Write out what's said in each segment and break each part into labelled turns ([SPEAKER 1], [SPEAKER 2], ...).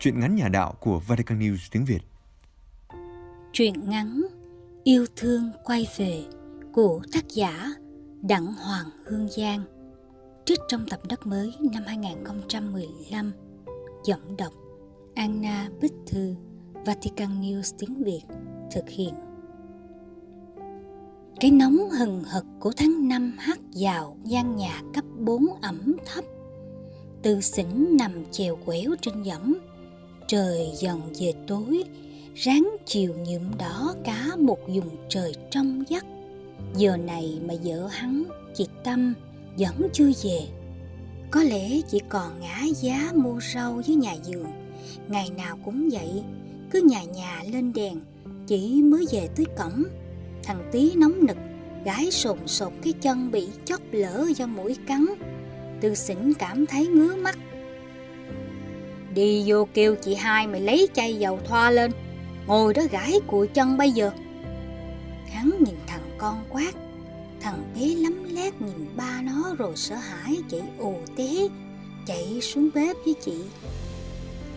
[SPEAKER 1] chuyện ngắn nhà đạo của Vatican News tiếng Việt.
[SPEAKER 2] chuyện ngắn Yêu thương quay về của tác giả Đặng Hoàng Hương Giang, trích trong tập đất mới năm 2015 giọng đọc Anna Bích Thư, Vatican News tiếng Việt, thực hiện cái nóng hừng hực của tháng 5 hắt vào gian nhà cấp 4 ẩm thấp Tư xỉn nằm chèo quéo trên võng Trời dần về tối Ráng chiều nhuộm đỏ cả một vùng trời trong vắt. Giờ này mà vợ hắn, chị Tâm vẫn chưa về. Có lẽ chỉ còn ngã giá mua rau với nhà vườn. Ngày nào cũng vậy Cứ nhà nhà lên đèn Chỉ mới về tới cổng. Thằng tí nóng nực Gái sồn sột cái chân bị chóc lỡ do mũi cắn. Tư xỉn cảm thấy ngứa mắt. Đi vô kêu chị hai mày lấy chai dầu thoa lên. Ngồi đó gãi cụi chân bây giờ. Hắn nhìn thằng con quát. Thằng bé lắm lét nhìn ba nó rồi sợ hãi chạy ù té, Chạy xuống bếp với chị.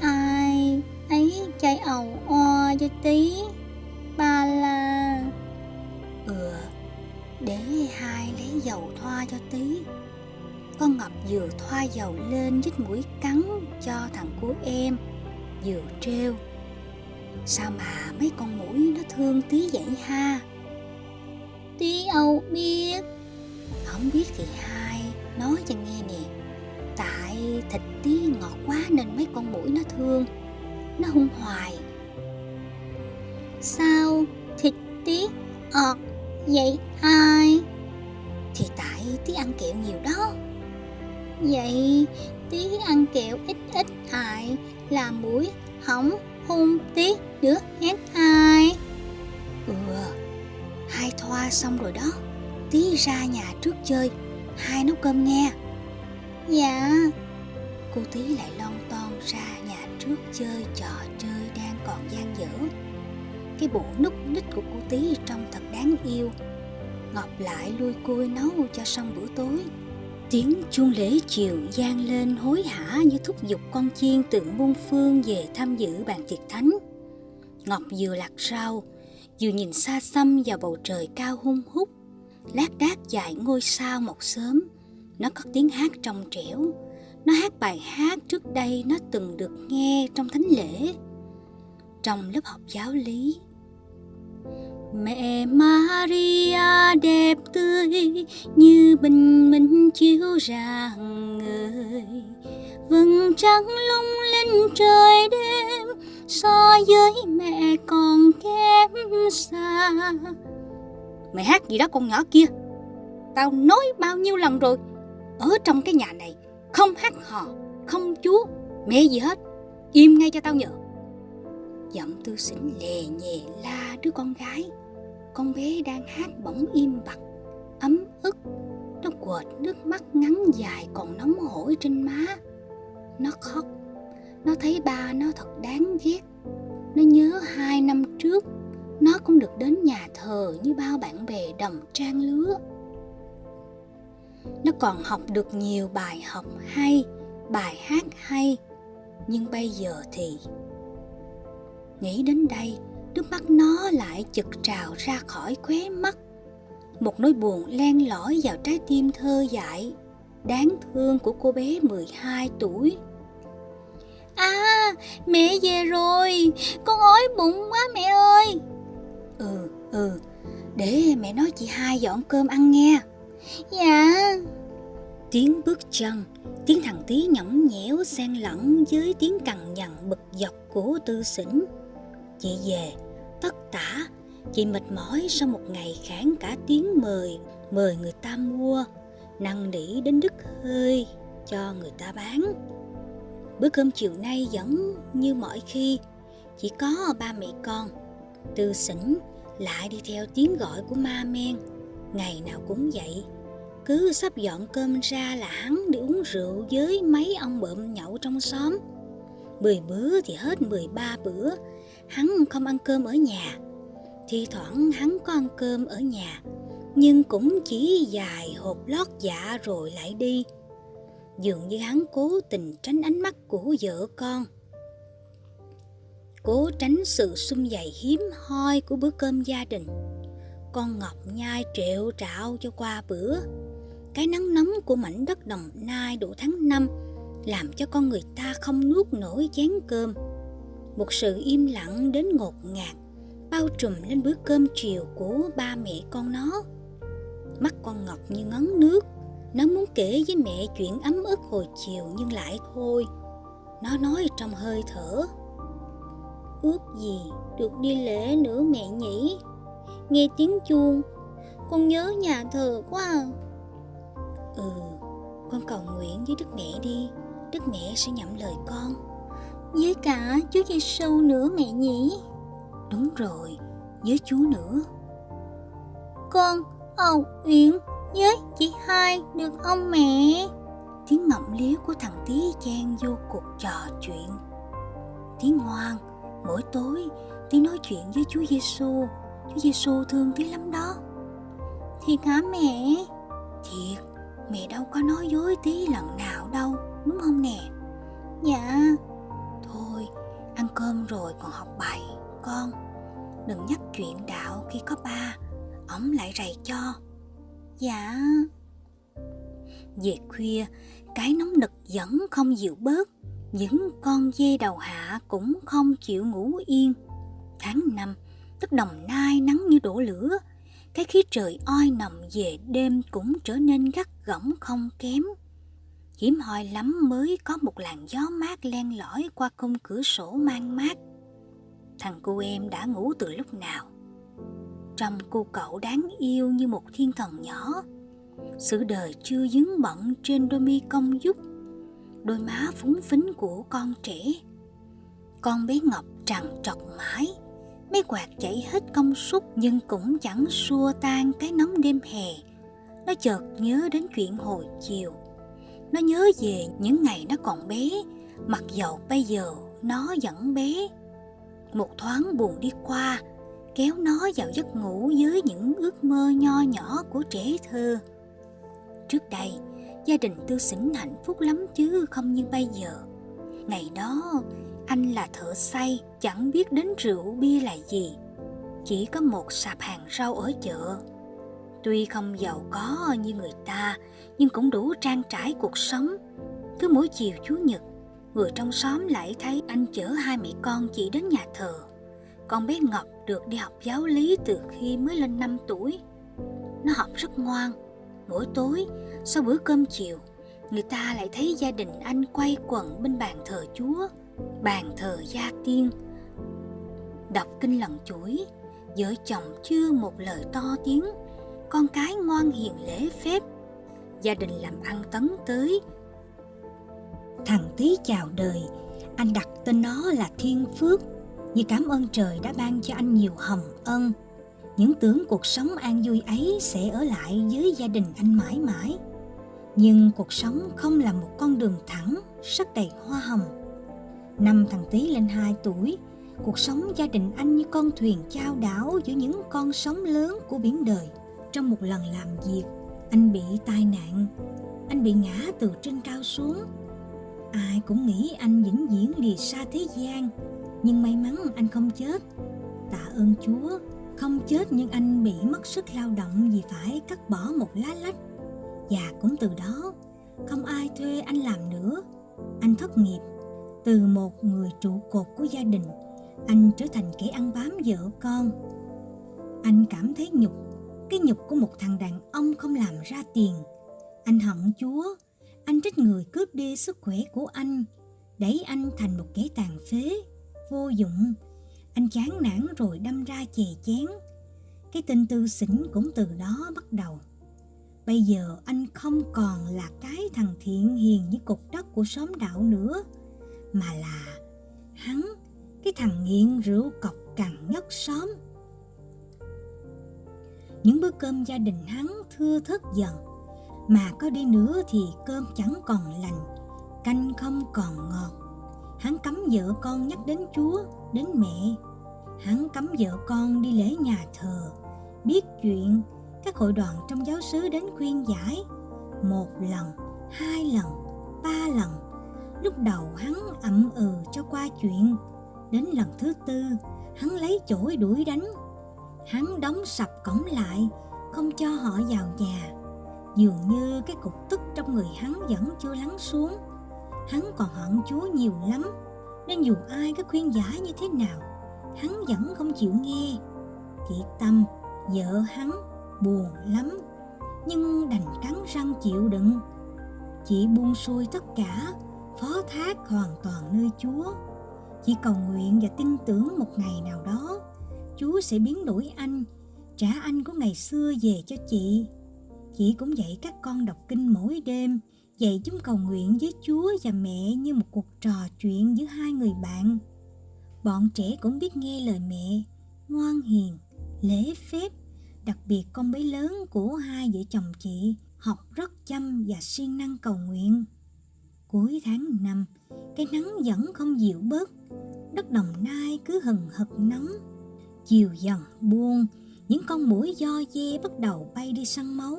[SPEAKER 2] Ai, ấy chai ầu o cho tí, Ba là Ừ Để hai lấy dầu thoa cho tí con Ngọc vừa thoa dầu lên dít mũi cắn cho thằng của em, Vừa trêu. Sao mà mấy con mũi nó thương tí vậy ha? Tí Âu biết. Không biết thì hai nói cho nghe nè. Tại thịt tí ngọt quá nên mấy con mũi nó thương, Nó hung hoài. Sao thịt tí ọt vậy ai Thì tại tí ăn kẹo nhiều đó. Vậy tí ăn kẹo ít ít hại là mũi hỏng hôn tí nữa hết ai? Ừ Hai thoa xong rồi đó. Tí ra nhà trước chơi, Hai nấu cơm nghe. Dạ. Cô tí lại lon ton ra nhà trước chơi, trò chơi đang còn gian dở. Cái bộ nút nít của cô tí trông thật đáng yêu. Ngọc lại lui cui nấu cho xong bữa tối. Tiếng chuông lễ chiều gian lên hối hả như thúc giục con chiên từ muôn phương về tham dự bàn tiệc thánh. Ngọc vừa lạc rau, vừa nhìn xa xăm vào bầu trời cao hung hút, lát đác dài ngôi sao mọc sớm. Nó có tiếng hát trong trẻo, nó hát bài hát trước đây nó từng được nghe trong thánh lễ. Trong lớp học giáo lý, Mẹ Maria đẹp tươi như bình minh chiếu rạng ngời. Vầng trăng lung linh trời đêm so với mẹ còn kém xa. Mày hát gì đó con nhỏ kia? Tao nói bao nhiêu lần rồi? Ở trong cái nhà này không hát hò, không chúa, mẹ gì hết. Im ngay cho tao nhờ. Giọng tư xỉn lè nhẹ la đứa con gái con bé đang hát bỗng im bặt, ấm ức. Nó quệt nước mắt ngắn dài còn nóng hổi trên má. Nó khóc. Nó thấy ba nó thật đáng ghét. Nó nhớ hai năm trước, nó cũng được đến nhà thờ như bao bạn bè đồng trang lứa. Nó còn học được nhiều bài học hay, bài hát hay. Nhưng bây giờ thì, nghĩ đến đây nước mắt nó lại chực trào ra khỏi khóe mắt. Một nỗi buồn len lỏi vào trái tim thơ dại đáng thương của cô bé 12 tuổi. À mẹ về rồi. Con ói bụng quá mẹ ơi. Ừ ừ Để mẹ nói chị hai dọn cơm ăn nghe. Dạ. Tiếng bước chân Tiếng thằng tí nhõng nhẽo xen lẫn với tiếng cằn nhằn bực dọc của tư xỉn Chị về. Tất tả, Chị mệt mỏi sau một ngày kháng cả tiếng mời Mời người ta mua. Năn nỉ đến đứt hơi cho người ta bán. Bữa cơm chiều nay vẫn như mọi khi, Chỉ có ba mẹ con. Tư xỉn lại đi theo tiếng gọi của ma men. Ngày nào cũng vậy, Cứ sắp dọn cơm ra là hắn đi uống rượu với mấy ông bợm nhậu trong xóm. Mười bữa thì hết mười ba bữa hắn không ăn cơm ở nhà. Thi thoảng hắn có ăn cơm ở nhà, nhưng cũng chỉ dài hộp lót dạ rồi lại đi. Dường như hắn cố tình tránh ánh mắt của vợ con. Cố tránh sự xung dày hiếm hoi của bữa cơm gia đình. Con ngọc nhai triệu trạo cho qua bữa. Cái nắng nóng của mảnh đất đồng nai độ tháng năm làm cho con người ta không nuốt nổi chén cơm một sự im lặng đến ngột ngạt, bao trùm lên bữa cơm chiều của ba mẹ con nó. Mắt con ngọc như ngấn nước, nó muốn kể với mẹ chuyện ấm ức hồi chiều nhưng lại thôi. Nó nói trong hơi thở, ước gì được đi lễ nữa mẹ nhỉ? Nghe tiếng chuông, con nhớ nhà thờ quá à. ừ con cầu nguyện với đức mẹ đi, đức mẹ sẽ nhậm lời con với cả chúa giêsu nữa mẹ nhỉ? Đúng rồi với chúa nữa. Con ầu uyển với chị hai được không mẹ? Tiếng ngậm liếu của thằng tí chen vô cuộc trò chuyện. Tiếng ngoan mỗi tối tí nói chuyện với chúa giêsu chúa giêsu thương tí lắm đó. Thiệt hả mẹ? Thiệt mẹ đâu có nói dối tí lần nào đâu đúng không nè? Dạ ăn cơm rồi còn học bài. Con, đừng nhắc chuyện đạo khi có ba. Ổng lại rầy cho. Dạ. Về khuya, cái nóng nực vẫn không dịu bớt. Những con dê đầu hạ cũng không chịu ngủ yên. Tháng năm, tức đồng nai nắng như đổ lửa. Cái khí trời oi nồng về đêm cũng trở nên gắt gỏng không kém hiếm hoi lắm mới có một làn gió mát len lỏi qua khung cửa sổ mang mát. Thằng cô em đã ngủ từ lúc nào? Trong cô cậu đáng yêu như một thiên thần nhỏ. Sự đời chưa dứng bận trên đôi mi công dúc. Đôi má phúng phính của con trẻ. Con bé ngọc trằn trọc mãi. Mấy quạt chảy hết công suất nhưng cũng chẳng xua tan cái nóng đêm hè. Nó chợt nhớ đến chuyện hồi chiều nó nhớ về những ngày nó còn bé, mặc dầu bây giờ nó vẫn bé. Một thoáng buồn đi qua, kéo nó vào giấc ngủ với những ước mơ nho nhỏ của trẻ thơ. Trước đây, gia đình tư xỉn hạnh phúc lắm chứ không như bây giờ. Ngày đó, anh là thợ xây chẳng biết đến rượu, bia là gì. Chỉ có một sạp hàng rau ở chợ. Tuy không giàu có như người ta nhưng cũng đủ trang trải cuộc sống. Cứ mỗi chiều chủ nhật, người trong xóm lại thấy anh chở hai mẹ con chị đến nhà thờ. Con bé ngọc được đi học giáo lý từ khi mới lên 5 tuổi. Nó học rất ngoan. Mỗi tối, sau bữa cơm chiều, người ta lại thấy gia đình anh quay quần bên bàn thờ chúa, bàn thờ gia tiên. Đọc kinh lần chuỗi, vợ chồng chưa một lời to tiếng. Con cái ngoan hiền lễ phép gia đình làm ăn tấn tới. Thằng tí chào đời anh đặt tên nó là thiên phước. Như cảm ơn trời đã ban cho anh nhiều hồng ân. Những tưởng cuộc sống an vui ấy sẽ ở lại với gia đình anh mãi mãi. Nhưng cuộc sống không là một con đường thẳng sắc đầy hoa hồng. Năm thằng tí lên 2 tuổi, cuộc sống gia đình anh như con thuyền chao đảo giữa những con sóng lớn của biển đời. Trong một lần làm việc, anh bị tai nạn. Anh bị ngã từ trên cao xuống. Ai cũng nghĩ anh vĩnh viễn lìa xa thế gian, nhưng may mắn anh không chết. Tạ ơn Chúa, không chết nhưng anh bị mất sức lao động vì phải cắt bỏ một lá lách. Và cũng từ đó, không ai thuê anh làm nữa. Anh thất nghiệp từ một người trụ cột của gia đình anh trở thành kẻ ăn bám vợ con anh cảm thấy nhục cái nhục của một thằng đàn ông không làm ra tiền. Anh hận chúa. Anh trách người cướp đi sức khỏe của anh. Đẩy anh thành một kẻ tàn phế, vô dụng. Anh chán nản rồi đâm ra chè chén. Cái tên tư xỉn cũng từ đó bắt đầu. Bây giờ anh không còn là cái thằng thiện hiền như cục đất của xóm đạo nữa, mà là hắn, cái thằng nghiện rượu cọc cằn nhất xóm những bữa cơm gia đình hắn thưa thớt dần. Mà có đi nữa thì cơm chẳng còn lành canh không còn ngọt. Hắn cấm vợ con nhắc đến chúa đến mẹ. Hắn cấm vợ con đi lễ nhà thờ biết chuyện các hội đoàn trong giáo xứ đến khuyên giải. Một lần hai lần ba lần lúc đầu hắn ậm ừ cho qua chuyện. Đến lần thứ tư, hắn lấy chổi đuổi đánh. Hắn đóng sập cổng lại, không cho họ vào nhà. Dường như cái cục tức trong người hắn vẫn chưa lắng xuống. Hắn còn hận Chúa nhiều lắm, nên dù ai có khuyên giải như thế nào, hắn vẫn không chịu nghe. Chị Tâm, vợ hắn, buồn lắm, nhưng đành cắn răng chịu đựng. Chị buông xuôi tất cả, phó thác hoàn toàn nơi Chúa. chỉ cầu nguyện và tin tưởng một ngày nào đó, Chúa sẽ biến đổi anh, trả anh của ngày xưa về cho chị. Chị cũng dạy các con đọc kinh mỗi đêm, dạy chúng cầu nguyện với Chúa và mẹ như một cuộc trò chuyện giữa hai người bạn. Bọn trẻ cũng biết nghe lời mẹ, ngoan hiền, lễ phép, đặc biệt con bé lớn của hai vợ chồng chị học rất chăm và siêng năng cầu nguyện. Cuối tháng năm, cái nắng vẫn không dịu bớt, đất đồng nai cứ hừng hực nóng. Chiều dần buông, những con mũi do dê bắt đầu bay đi săn máu.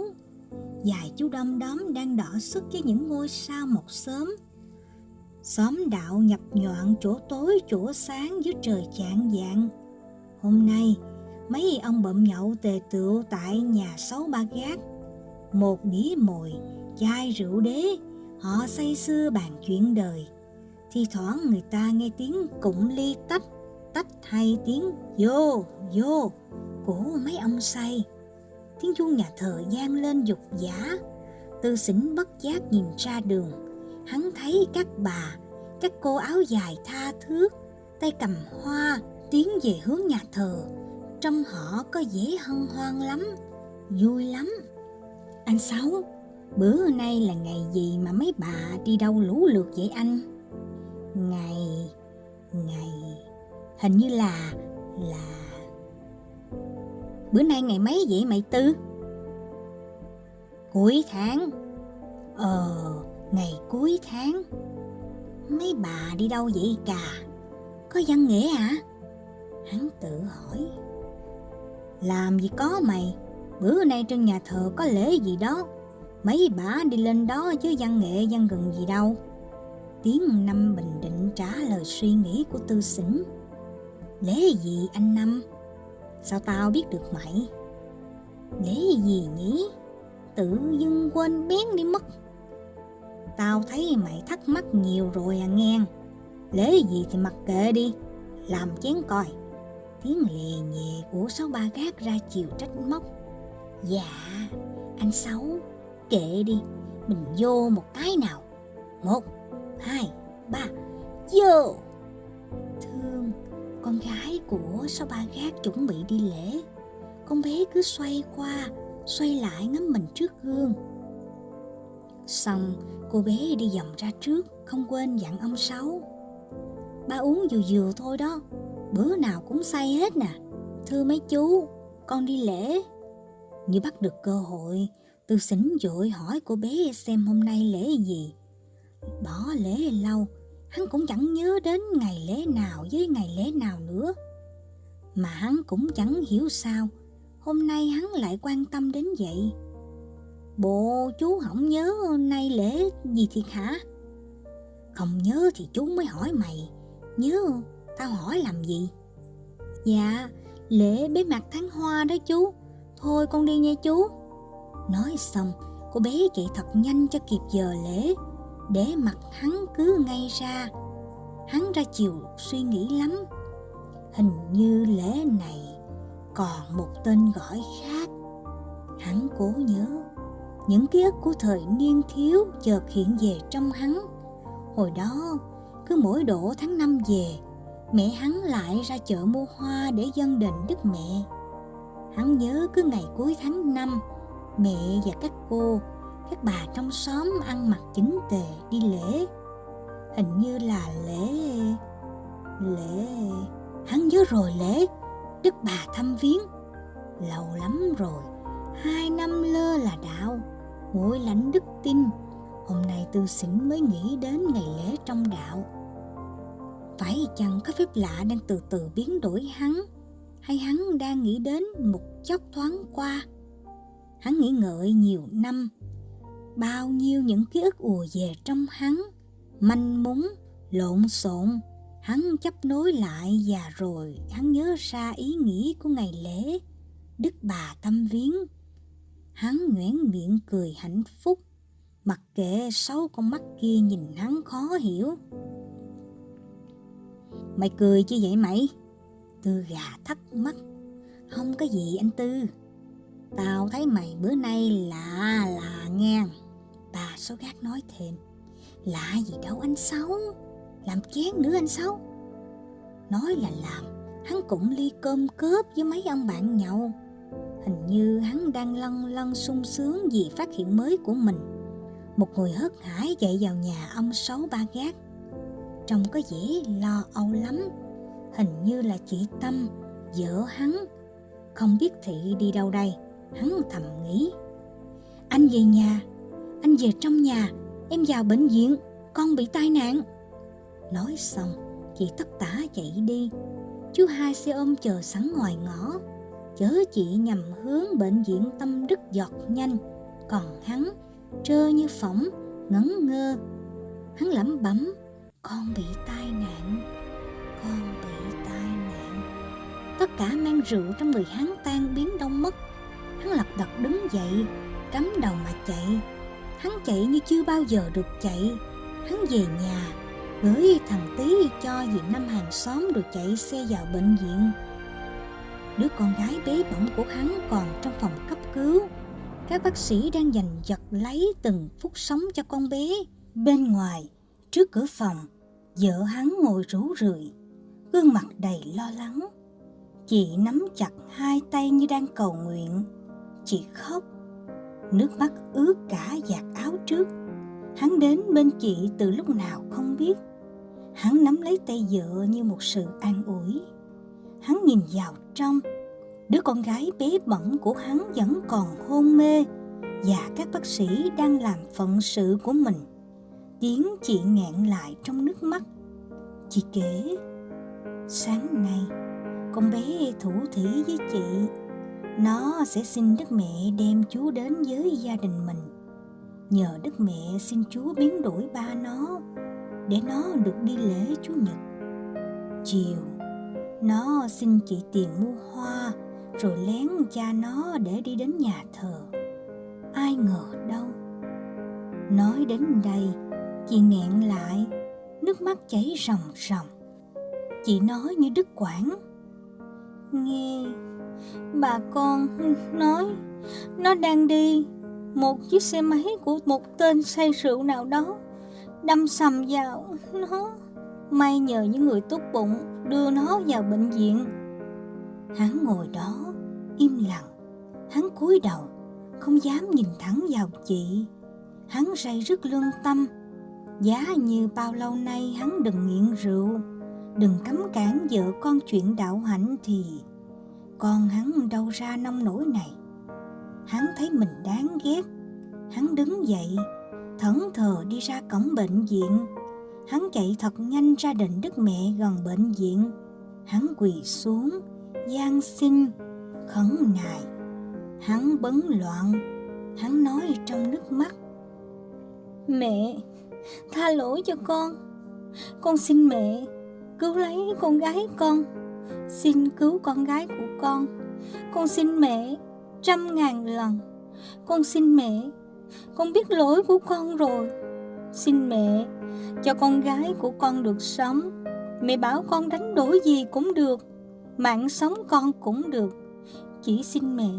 [SPEAKER 2] Vài chú đom đóm đang đỏ sức với những ngôi sao một sớm. Xóm đạo nhập nhọn chỗ tối chỗ sáng dưới trời chạng dạng. Hôm nay, mấy ông bậm nhậu tề tựu tại nhà sáu ba gác. Một đĩa mồi, chai rượu đế, họ say sưa bàn chuyện đời. thi thoảng người ta nghe tiếng cụng ly tách, tách hay tiếng vô, vô của mấy ông say. Tiếng chuông nhà thờ gian lên dục giả. Tư xỉn bất giác nhìn ra đường. Hắn thấy các bà, các cô áo dài tha thước, tay cầm hoa, tiến về hướng nhà thờ. Trong họ có vẻ hân hoan lắm, vui lắm. Anh Sáu, bữa nay là ngày gì mà mấy bà đi đâu lũ lượt vậy anh? Ngày, ngày, hình như là, là... Bữa nay ngày mấy vậy mày Tư? Cuối tháng. Ờ, ngày cuối tháng. Mấy bà đi đâu vậy cà Có văn nghĩa hả? Hắn tự hỏi. Làm gì có mày, bữa nay trên nhà thờ có lễ gì đó. Mấy bà đi lên đó chứ văn nghệ văn gần gì đâu. Tiếng Năm bình định trả lời suy nghĩ của tư xỉn. Lễ gì anh Năm? Sao tao biết được mày? Lễ gì nhỉ? Tự dưng quên bén đi mất. Tao thấy mày thắc mắc nhiều rồi à nghe. Lễ gì thì mặc kệ đi, làm chén coi. Tiếng lè nhẹ của sáu ba gác ra chiều trách móc. Dạ, anh Sáu, kệ đi, mình vô một cái nào. Một, hai, ba, vô! Con gái của sáu ba gác chuẩn bị đi lễ. Con bé cứ xoay qua, xoay lại ngắm mình trước gương. Xong, cô bé đi vòng ra trước, không quên dặn ông Sáu. Ba uống vừa vừa thôi đó, bữa nào cũng say hết nè. Thưa mấy chú, con đi lễ. Như bắt được cơ hội, từ xỉn dội hỏi cô bé xem hôm nay lễ gì. Bỏ lễ lâu, hắn cũng chẳng nhớ đến ngày lễ nào với ngày lễ nào nữa. Mà hắn cũng chẳng hiểu sao, hôm nay hắn lại quan tâm đến vậy. Bộ chú không nhớ nay lễ gì thiệt hả? Không nhớ thì chú mới hỏi mày, nhớ tao hỏi làm gì? Dạ, lễ bế mạc tháng hoa đó chú, thôi con đi nha chú. Nói xong, cô bé chạy thật nhanh cho kịp giờ lễ, để mặt hắn cứ ngay ra. Hắn ra chiều suy nghĩ lắm. Hình như lễ này còn một tên gọi khác. Hắn cố nhớ những ký ức của thời niên thiếu chợt hiện về trong hắn. Hồi đó, cứ mỗi độ tháng năm về, mẹ hắn lại ra chợ mua hoa để dân đền đức mẹ. Hắn nhớ cứ ngày cuối tháng năm, mẹ và các cô, các bà trong xóm ăn mặc chính tề đi lễ. Hình như là lễ... lễ... Hắn nhớ rồi lễ, đức bà thăm viếng. Lâu lắm rồi, hai năm lơ là đạo, ngồi lãnh đức tin. Hôm nay tư xỉn mới nghĩ đến ngày lễ trong đạo. Phải chăng có phép lạ đang từ từ biến đổi hắn, hay hắn đang nghĩ đến một chốc thoáng qua? Hắn nghĩ ngợi nhiều năm, bao nhiêu những ký ức ùa về trong hắn, manh mún, lộn xộn, Hắn chấp nối lại và rồi hắn nhớ ra ý nghĩ của ngày lễ Đức bà tâm viếng. Hắn nhoẻn miệng cười hạnh phúc, mặc kệ sáu con mắt kia nhìn hắn khó hiểu. Mày cười chứ vậy mày? Tư gà thắc mắc. Không có gì anh Tư. Tao thấy mày bữa nay lạ lạ ngang Số gác nói thêm. Lạ gì đâu anh Sáu. Làm chén nữa anh Sáu. Nói là làm, hắn cũng ly cơm cớp với mấy ông bạn nhậu. Hình như hắn đang lăn lăn sung sướng vì phát hiện mới của mình. Một người hớt hải chạy vào nhà ông Sáu ba gác. Trông có vẻ lo âu lắm. Hình như là chị Tâm, vợ hắn. Không biết Thị đi đâu đây, hắn thầm nghĩ. Anh về nhà, anh về trong nhà, em vào bệnh viện, con bị tai nạn. Nói xong, chị tất tả chạy đi. Chú hai xe ôm chờ sẵn ngoài ngõ. Chở chị nhằm hướng bệnh viện tâm đức giọt nhanh. Còn hắn trơ như phỏng ngẩn ngơ. Hắn lẩm bẩm con bị tai nạn con bị tai nạn. Tất cả men rượu trong người hắn tan biến đông mất. Hắn lập đật đứng dậy cắm đầu mà chạy hắn chạy như chưa bao giờ được chạy hắn về nhà gửi thằng tí cho dì năm hàng xóm được chạy xe vào bệnh viện Đứa con gái bé bỏng của hắn còn trong phòng cấp cứu. Các bác sĩ đang giành giật lấy từng phút sống cho con bé. Bên ngoài, trước cửa phòng, vợ hắn ngồi rủ rượi, gương mặt đầy lo lắng. Chị nắm chặt hai tay như đang cầu nguyện. Chị khóc, nước mắt ướt cả giặt áo trước. Hắn đến bên chị từ lúc nào không biết. Hắn nắm lấy tay vợ như một sự an ủi hắn nhìn vào trong đứa con gái bé bỏng của hắn vẫn còn hôn mê và các bác sĩ đang làm phận sự của mình tiếng chị nghẹn lại trong nước mắt chị kể, sáng nay, con bé thủ thỉ với chị nó sẽ xin đức mẹ đem chú đến với gia đình mình nhờ đức mẹ xin chúa biến đổi ba nó để nó được đi lễ chúa nhật chiều nó xin chị tiền mua hoa rồi lén cha nó để đi đến nhà thờ. Ai ngờ đâu. Nói đến đây, chị nghẹn lại, nước mắt chảy ròng ròng. Chị nói như đứt quãng. Nghe, bà con nói nó đang đi một chiếc xe máy của một tên say rượu nào đó đâm sầm vào nó May nhờ những người tốt bụng đưa nó vào bệnh viện. Hắn ngồi đó, im lặng. Hắn cúi đầu, không dám nhìn thẳng vào chị. Hắn say rất lương tâm. Giá như bao lâu nay hắn đừng nghiện rượu, đừng cấm cản vợ con chuyện đạo hạnh thì con hắn đâu ra nông nổi này. Hắn thấy mình đáng ghét. Hắn đứng dậy, thẫn thờ đi ra cổng bệnh viện. Hắn chạy thật nhanh ra đền đức mẹ gần bệnh viện. Hắn quỳ xuống gian xin khấn nài. Hắn bấn loạn. Hắn nói trong nước mắt mẹ tha lỗi cho con. Con xin mẹ cứu lấy con gái con xin cứu con gái của con. Con xin mẹ trăm ngàn lần. Con xin mẹ, con biết lỗi của con rồi. Xin mẹ cho con gái của con được sống. Mẹ bảo con đánh đổi gì cũng được, mạng sống con cũng được. Chỉ xin mẹ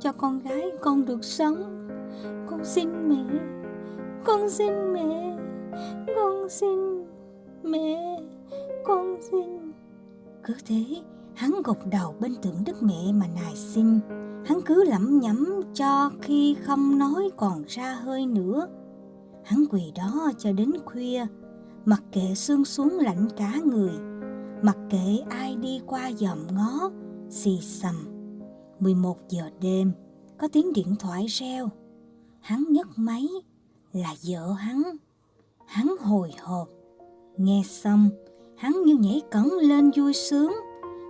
[SPEAKER 2] cho con gái con được sống. Con xin mẹ, con xin mẹ, con xin mẹ, con xin cứ thế, hắn gục đầu bên tượng đức mẹ mà nài xin. Hắn cứ lẩm nhẩm cho khi không nói còn ra hơi nữa. Hắn quỳ đó cho đến khuya, mặc kệ sương xuống lạnh cả người. Mặc kệ ai đi qua dòm ngó, xì xầm. 11 giờ đêm, có tiếng điện thoại reo. Hắn nhấc máy, là vợ hắn. Hắn hồi hộp. Nghe xong hắn như nhảy cẫng lên vui sướng.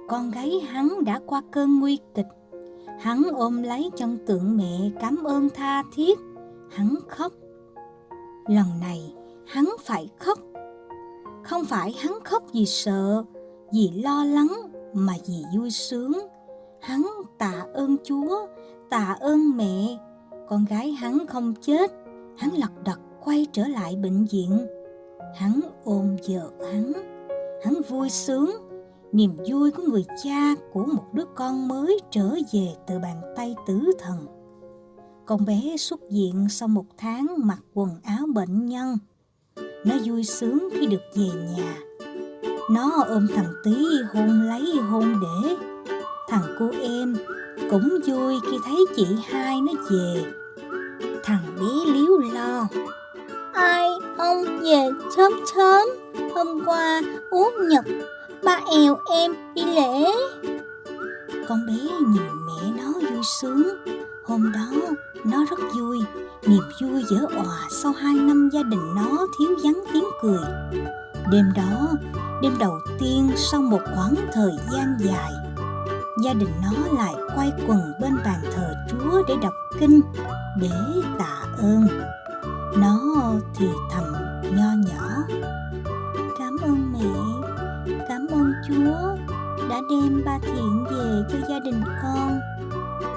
[SPEAKER 2] Con gái hắn đã qua cơn nguy kịch. Hắn ôm lấy chân tượng mẹ cảm ơn tha thiết. Hắn khóc. Lần này, hắn phải khóc. Không phải hắn khóc vì sợ, vì lo lắng, mà vì vui sướng. Hắn tạ ơn chúa, tạ ơn mẹ. Con gái hắn không chết, hắn lật đật quay trở lại bệnh viện. Hắn ôm vợ hắn hắn vui sướng. Niềm vui của người cha của một đứa con mới trở về từ bàn tay tử thần. Con bé xuất viện sau một tháng mặc quần áo bệnh nhân. Nó vui sướng khi được về nhà. Nó ôm thằng tí hôn lấy hôn để. Thằng cô em cũng vui khi thấy chị hai nó về. Thằng bé liếu lo ai, ông về sớm sớm, hôm qua út nhật, ba èo em đi lễ. Con bé nhìn mẹ nó vui sướng. Hôm đó, nó rất vui, niềm vui dở òa sau hai năm gia đình nó thiếu vắng tiếng cười. Đêm đó, đêm đầu tiên sau một khoảng thời gian dài, gia đình nó lại quay quần bên bàn thờ chúa để đọc kinh, để tạ ơn nó thì thầm nho nhỏ. Cảm ơn mẹ, cảm ơn chúa đã đem ba thiện về cho gia đình con,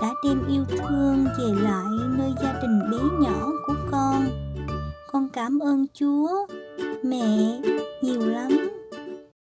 [SPEAKER 2] đã đem yêu thương về lại nơi gia đình bé nhỏ của con. Con cảm ơn chúa, mẹ, nhiều lắm.